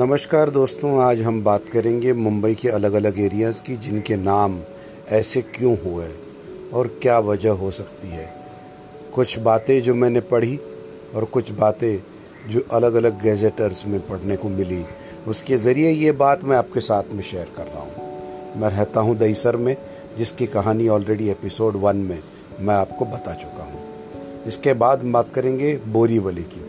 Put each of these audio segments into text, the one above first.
नमस्कार दोस्तों, आज हम बात करेंगे मुंबई के अलग अलग एरियाज़ की जिनके नाम ऐसे क्यों हुए और क्या वजह हो सकती है। कुछ बातें जो मैंने पढ़ी और कुछ बातें जो अलग अलग गैजेटर्स में पढ़ने को मिली, उसके ज़रिए ये बात मैं आपके साथ में शेयर कर रहा हूँ। मैं रहता हूँ दईसर में, जिसकी कहानी ऑलरेडी एपिसोड वन में मैं आपको बता चुका हूँ। इसके बाद बात करेंगे बोरीवली की।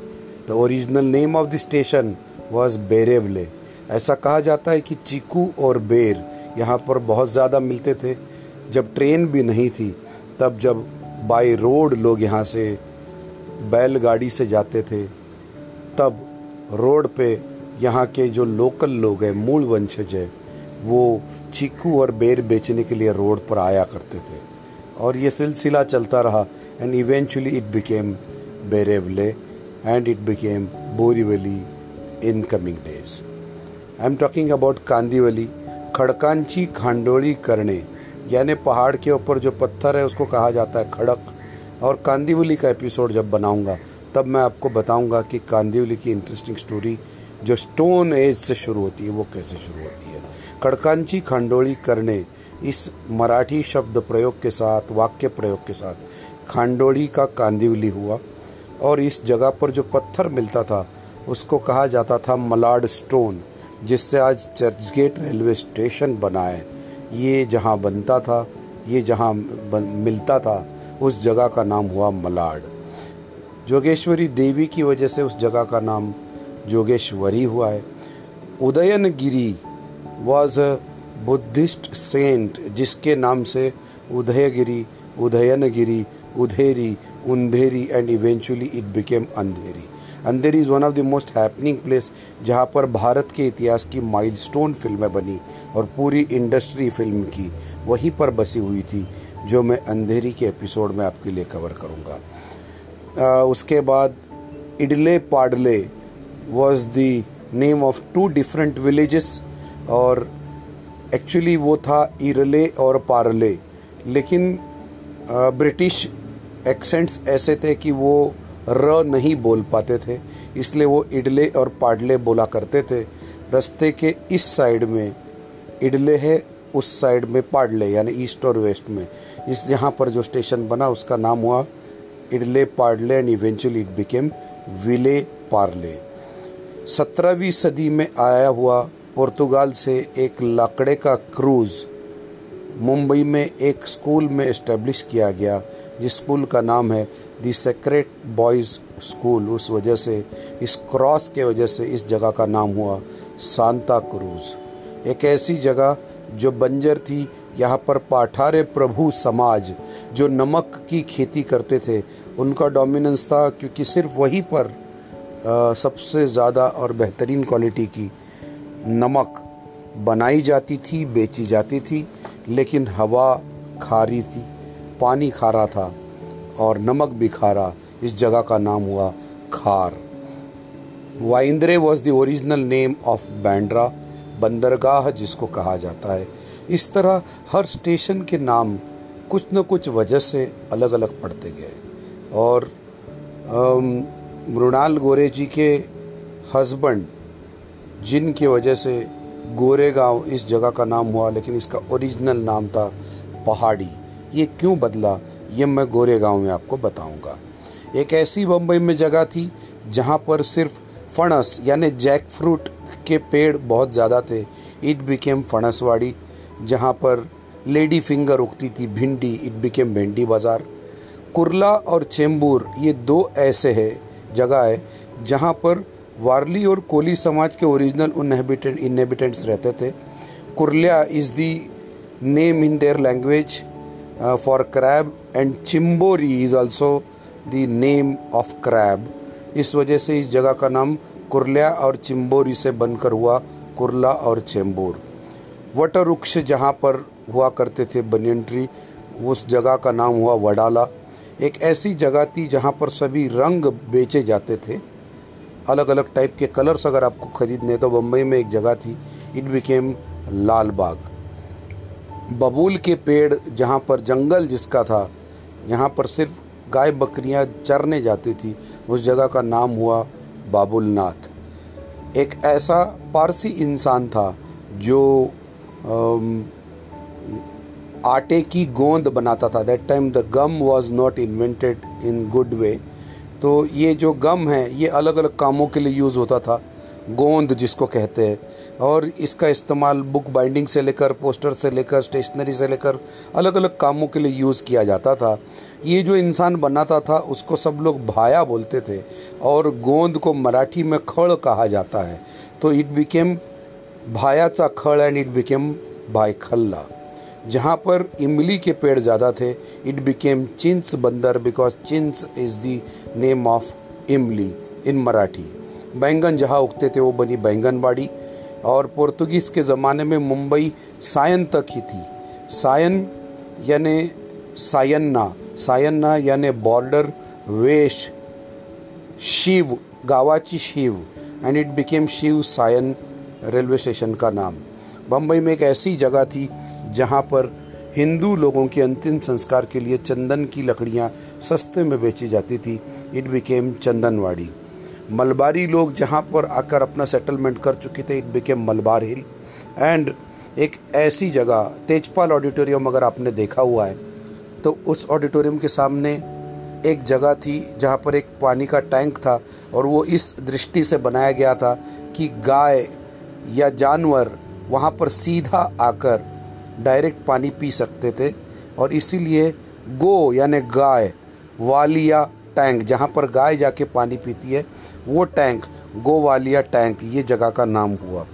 The original name of the station was Berevale ऐसा कहा जाता है कि चीकू और बेर यहाँ पर बहुत ज़्यादा मिलते थे। जब ट्रेन भी नहीं थी, तब जब बाई रोड लोग यहाँ से बैलगाड़ी से जाते थे, तब रोड पे यहाँ के जो लोकल लोग हैं, मूल वंशज है, वो चीकू और बेर बेचने के लिए रोड पर आया करते थे। और ये सिलसिला चलता रहा and eventually it became Berevale and it became Borivali in coming days I am talking about Kandivali खड़कांची खांडोली करने यानी पहाड़ के ऊपर जो पत्थर है, उसको कहा जाता है खड़क। और कांदीवली का एपिसोड जब बनाऊँगा, तब मैं आपको बताऊँगा कि कांदीवली की इंटरेस्टिंग स्टोरी जो स्टोन एज से शुरू होती है, वो कैसे शुरू होती है। खड़कांची खांडोली करने इस मराठी शब्द प्रयोग के साथ, वाक्य प्रयोग के साथ खांडोली का कांदिवली हुआ। और इस जगह पर जो पत्थर मिलता था उसको कहा जाता था मलाड स्टोन, जिससे आज चर्चगेट रेलवे स्टेशन बना है। ये जहाँ बनता था, ये जहाँ मिलता था, उस जगह का नाम हुआ मलाड। जोगेश्वरी देवी की वजह से उस जगह का नाम जोगेश्वरी हुआ है। Udayangiri was a Buddhist saint जिसके नाम से Udaygiri, Udayangiri, Udheri, Undheri and eventually it became Andheri. Andheri is one of the most happening place जहाँ पर भारत के इतिहास की माइलस्टोन फ़िल्में बनी और पूरी इंडस्ट्री फ़िल्म की, वहीं पर बसी हुई थी, जो मैं अंधेरी के एपिसोड में आपके लिए कवर करूँगा। उसके बाद Idle Padle was the name of two different villages और एक्चुअली वो था इरले और पारले। लेकिन ब्रिटिश एक्सेंट्स ऐसे थे कि वो र नहीं बोल पाते थे, इसलिए वो इडले और पाडले बोला करते थे। रस्ते के इस साइड में इडले है, उस साइड में पाडले, यानी ईस्ट और वेस्ट में। इस यहाँ पर जो स्टेशन बना, उसका नाम हुआ Idle Padle and eventually it became Vile Parle. सत्रहवीं सदी में आया हुआ पुर्तगाल से एक लाकड़े का क्रूज़ मुंबई में एक स्कूल में इस्टेब्लिश किया गया जिस स्कूल का नाम है दी सेक्रेट बॉयज़ स्कूल। उस वजह से इस क्रॉस के वजह से इस जगह का नाम हुआ सांता क्रूज। एक ऐसी जगह जो बंजर थी यहाँ पर पाठारे प्रभु समाज जो नमक की खेती करते थे उनका डोमिनेंस था क्योंकि सिर्फ़ वहीं पर आ, सबसे ज़्यादा और बेहतरीन क्वालिटी की नमक बनाई जाती थी बेची जाती थी। लेकिन हवा खारी थी, पानी खारा था और नमक भी खारा। इस जगह का नाम हुआ Khar. Vaindre was the original name of Bandra बंदरगाह जिसको कहा जाता है। इस तरह हर स्टेशन के नाम कुछ न कुछ वजह से अलग अलग पड़ते गए। और मृणाल गोरे जी के हस्बैंड जिनकी वजह से गोरेगांव इस जगह का नाम हुआ, लेकिन इसका ओरिजिनल नाम था पहाड़ी। ये क्यों बदला, ये मैं गोरेगांव में आपको बताऊँगा। एक ऐसी बम्बई में जगह थी, जहाँ पर सिर्फ़ फणस, यानी जैक फ्रूट के पेड़ बहुत ज़्यादा थे। इट बिकेम फणसवाड़ी, जहाँ पर लेडी फिंगर उगती थी भिंडी इट बिकेम भिंडी बाज़ार। कुरला और चेंबूर, ये दो ऐसे है, जगह है, जहाँ पर वारली और कोली समाज के ओरिजिनल इनहेबिटेंट इनहेबिटेंट्स रहते थे। Kurlia is the name in their language for crab and Chimbori is also the name of crab इस वजह से इस जगह का नाम कुरलिया और चिम्बोरी से बनकर हुआ कुरला और चेंबूर। वटर वृक्ष जहाँ पर हुआ करते थे बनियन ट्री उस जगह का नाम हुआ वडाला। एक ऐसी जगह थी जहाँ पर सभी रंग बेचे जाते थे। अलग अलग टाइप के कलर्स अगर आपको खरीदने तो बम्बई में एक जगह थी इट बिकेम लाल बाग बबूल के पेड़ जहाँ पर जंगल जिसका था, जहाँ पर सिर्फ़ गाय बकरियाँ चरने जाती थी, उस जगह का नाम हुआ बाबुलनाथ। एक ऐसा पारसी इंसान था जो आटे की गोंद बनाता था। That time the gum was not invented in good way तो ये जो गम है, ये अलग अलग कामों के लिए यूज़ होता था। गोंद जिसको कहते हैं। और इसका इस्तेमाल बुक बाइंडिंग से लेकर, पोस्टर से लेकर, स्टेशनरी से लेकर अलग अलग कामों के लिए यूज़ किया जाता था। ये जो इंसान बनाता था, उसको सब लोग भाया बोलते थे। और गोंद को मराठी में खड़ कहा जाता है। तो इट बिकेम भायाचा खड़ एंड इट बिकेम भाई खल्ला जहाँ पर इमली के पेड़ ज़्यादा थे it became Chinch Bandar because Chinch is the name of imli in Marathi. बैंगन जहाँ उगते थे, वो बनी बैंगनबाड़ी। और पुर्तगीज के ज़माने में मुंबई सायन तक ही थी। सायन यानि सायन्ना सायन्ना यानि बॉर्डर वेश, शिव, गावाची Shiv and it became Shiv Sion railway station का नाम। बम्बई में एक ऐसी जगह थी जहाँ पर हिंदू लोगों के अंतिम संस्कार के लिए चंदन की लकड़ियाँ सस्ते में बेची जाती थी इट बिकेम चंदनवाड़ी। मलबारी लोग जहाँ पर आकर अपना सेटलमेंट कर चुके थे it became Malabar Hill. And एक ऐसी जगह, तेजपाल ऑडिटोरियम अगर आपने देखा हुआ है तो उस ऑडिटोरियम के सामने एक जगह थी जहाँ पर एक पानी का टैंक था और वो इस दृष्टि से बनाया गया था कि गाय या जानवर वहाँ पर सीधा आकर डायरेक्ट पानी पी सकते थे और इसीलिए गो यानी गाय, वालिया टैंक, जहाँ पर गाय जाके पानी पीती है, वो टैंक गोवालिया टैंक, ये जगह का नाम हुआ।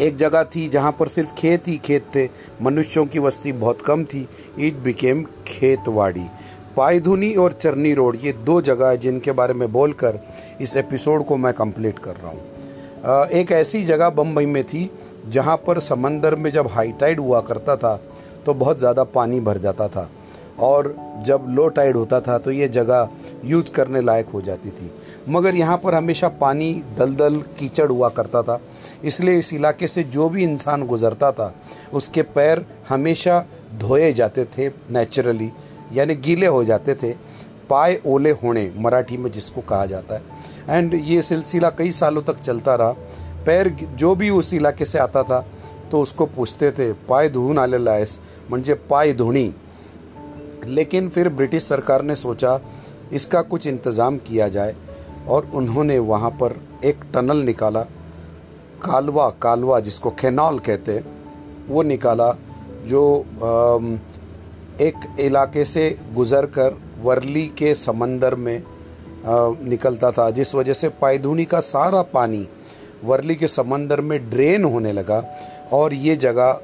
एक जगह थी जहाँ पर सिर्फ़ खेत ही खेत थे, मनुष्यों की वस्ती बहुत कम थी, इट बिकेम खेतवाड़ी। पायधुनी और चरनी रोड, ये दो जगह है जिनके बारे में बोलकर इस एपिसोड को मैं कंप्लीट कर रहा हूँ। एक ऐसी जगह बम्बई में थी जहाँ पर समंदर में जब हाई टाइड हुआ करता था तो बहुत ज़्यादा पानी भर जाता था। और जब लो टाइड होता था तो ये जगह यूज़ करने लायक हो जाती थी। मगर यहाँ पर हमेशा पानी दलदल कीचड़ हुआ करता था। इसलिए इस इलाके से जो भी इंसान गुजरता था, उसके पैर हमेशा धोए जाते थे नेचुरली यानी गीले हो जाते थे। पाए ओले होने, मराठी में जिसको कहा जाता है। एंड ये सिलसिला कई सालों तक चलता रहा। पैर जो भी उस इलाके से आता था तो उसको पूछते थे पाय धुवून आलेला आहेस म्हणजे पाय धोनी. लेकिन फिर ब्रिटिश सरकार ने सोचा, इसका कुछ इंतज़ाम किया जाए। और उन्होंने वहाँ पर एक टनल निकाला, कालवा कालवा जिसको खेनॉल कहते हैं, वो निकाला, जो एक इलाके से गुज़र कर वर्ली के समंदर में निकलता था, जिस वजह से पायधुनी का सारा पानी वर्ली के समंदर में ड्रेन होने लगा और ये जगह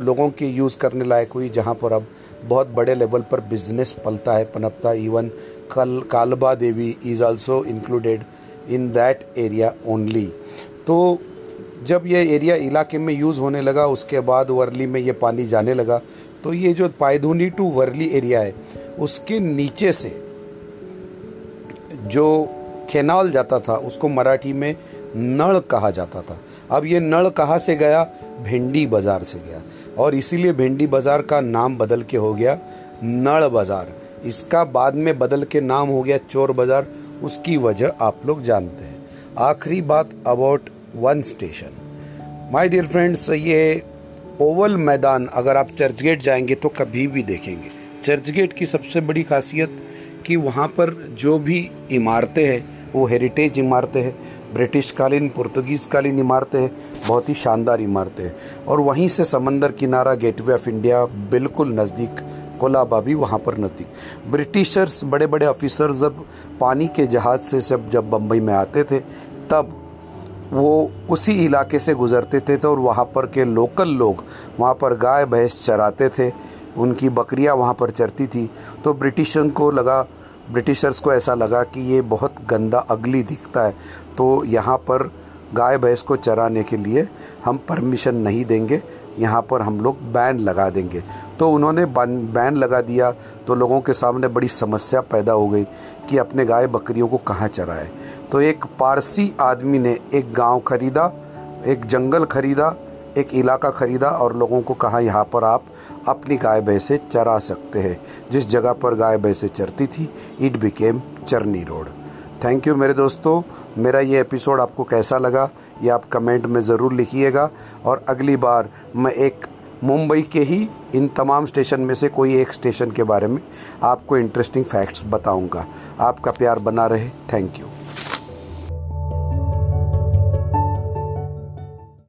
लोगों के यूज़ करने लायक हुई, जहाँ पर अब बहुत बड़े लेवल पर बिज़नेस पलता है पनपता। इवन कल, Kalbadevi is also included in that area only तो जब ये एरिया इलाके में यूज़ होने लगा, उसके बाद वर्ली में ये पानी जाने लगा तो ये जो पायधुनी टू वर्ली एरिया है, उसके नीचे से जो केनाल जाता था, उसको मराठी में नड़ कहा जाता था। अब ये नड़ कहाँ से गया? भिंडी बाज़ार से गया। और इसीलिए भिंडी बाज़ार का नाम बदल के हो गया नड़ बाज़ार। इसका बाद में बदल के नाम हो गया चोर बाज़ार। उसकी वजह आप लोग जानते हैं। आखिरी बात about one station my dear friends ये ओवल मैदान अगर आप चर्चगेट जाएँगे तो कभी भी देखेंगे। चर्चगेट की सबसे बड़ी खासियत कि वहाँ पर जो भी इमारतें हैं, वो हेरिटेज इमारतें हैं। ब्रिटिश कालीन पुर्तगीज़ कालीन इमारतें बहुत ही शानदार इमारतें और वहीं से समंदर किनारा गेटवे ऑफ़ इंडिया बिल्कुल नज़दीक, कोलाबा भी वहाँ पर नज़दीक। ब्रिटिशर्स बड़े बड़े ऑफिसर जब पानी के जहाज़ से सब जब बम्बई में आते थे, तब वो उसी इलाके से गुज़रते थे तो और वहाँ पर के लोकल लोग, वहाँ पर गाय, भैंस चराते थे। उनकी बकरियाँ वहाँ पर चरती थी। तो ब्रिटिशन को लगा ब्रिटिशर्स को ऐसा लगा कि ये बहुत गंदा, अगली दिखता है। तो यहाँ पर गाय भैंस को चराने के लिए हम परमिशन नहीं देंगे। यहाँ पर हम लोग बैन लगा देंगे। तो उन्होंने बैन लगा दिया। तो लोगों के सामने बड़ी समस्या पैदा हो गई कि अपने गाय बकरियों को कहाँ चराए। तो एक पारसी आदमी ने एक गाँव खरीदा, एक जंगल खरीदा एक इलाका ख़रीदा और लोगों को कहा, यहाँ पर आप अपनी गाय, भैंसे चरा सकते हैं। जिस जगह पर गाय, भैंसे चरती थी, it became Charni Road. Thank you मेरे दोस्तों। मेरा ये एपिसोड आपको कैसा लगा, ये आप कमेंट में ज़रूर लिखिएगा। और अगली बार मैं एक मुंबई के ही, इन तमाम स्टेशन में से कोई एक स्टेशन के बारे में आपको इंटरेस्टिंग फैक्ट्स बताऊँगा। आपका प्यार बना रहे। Thank you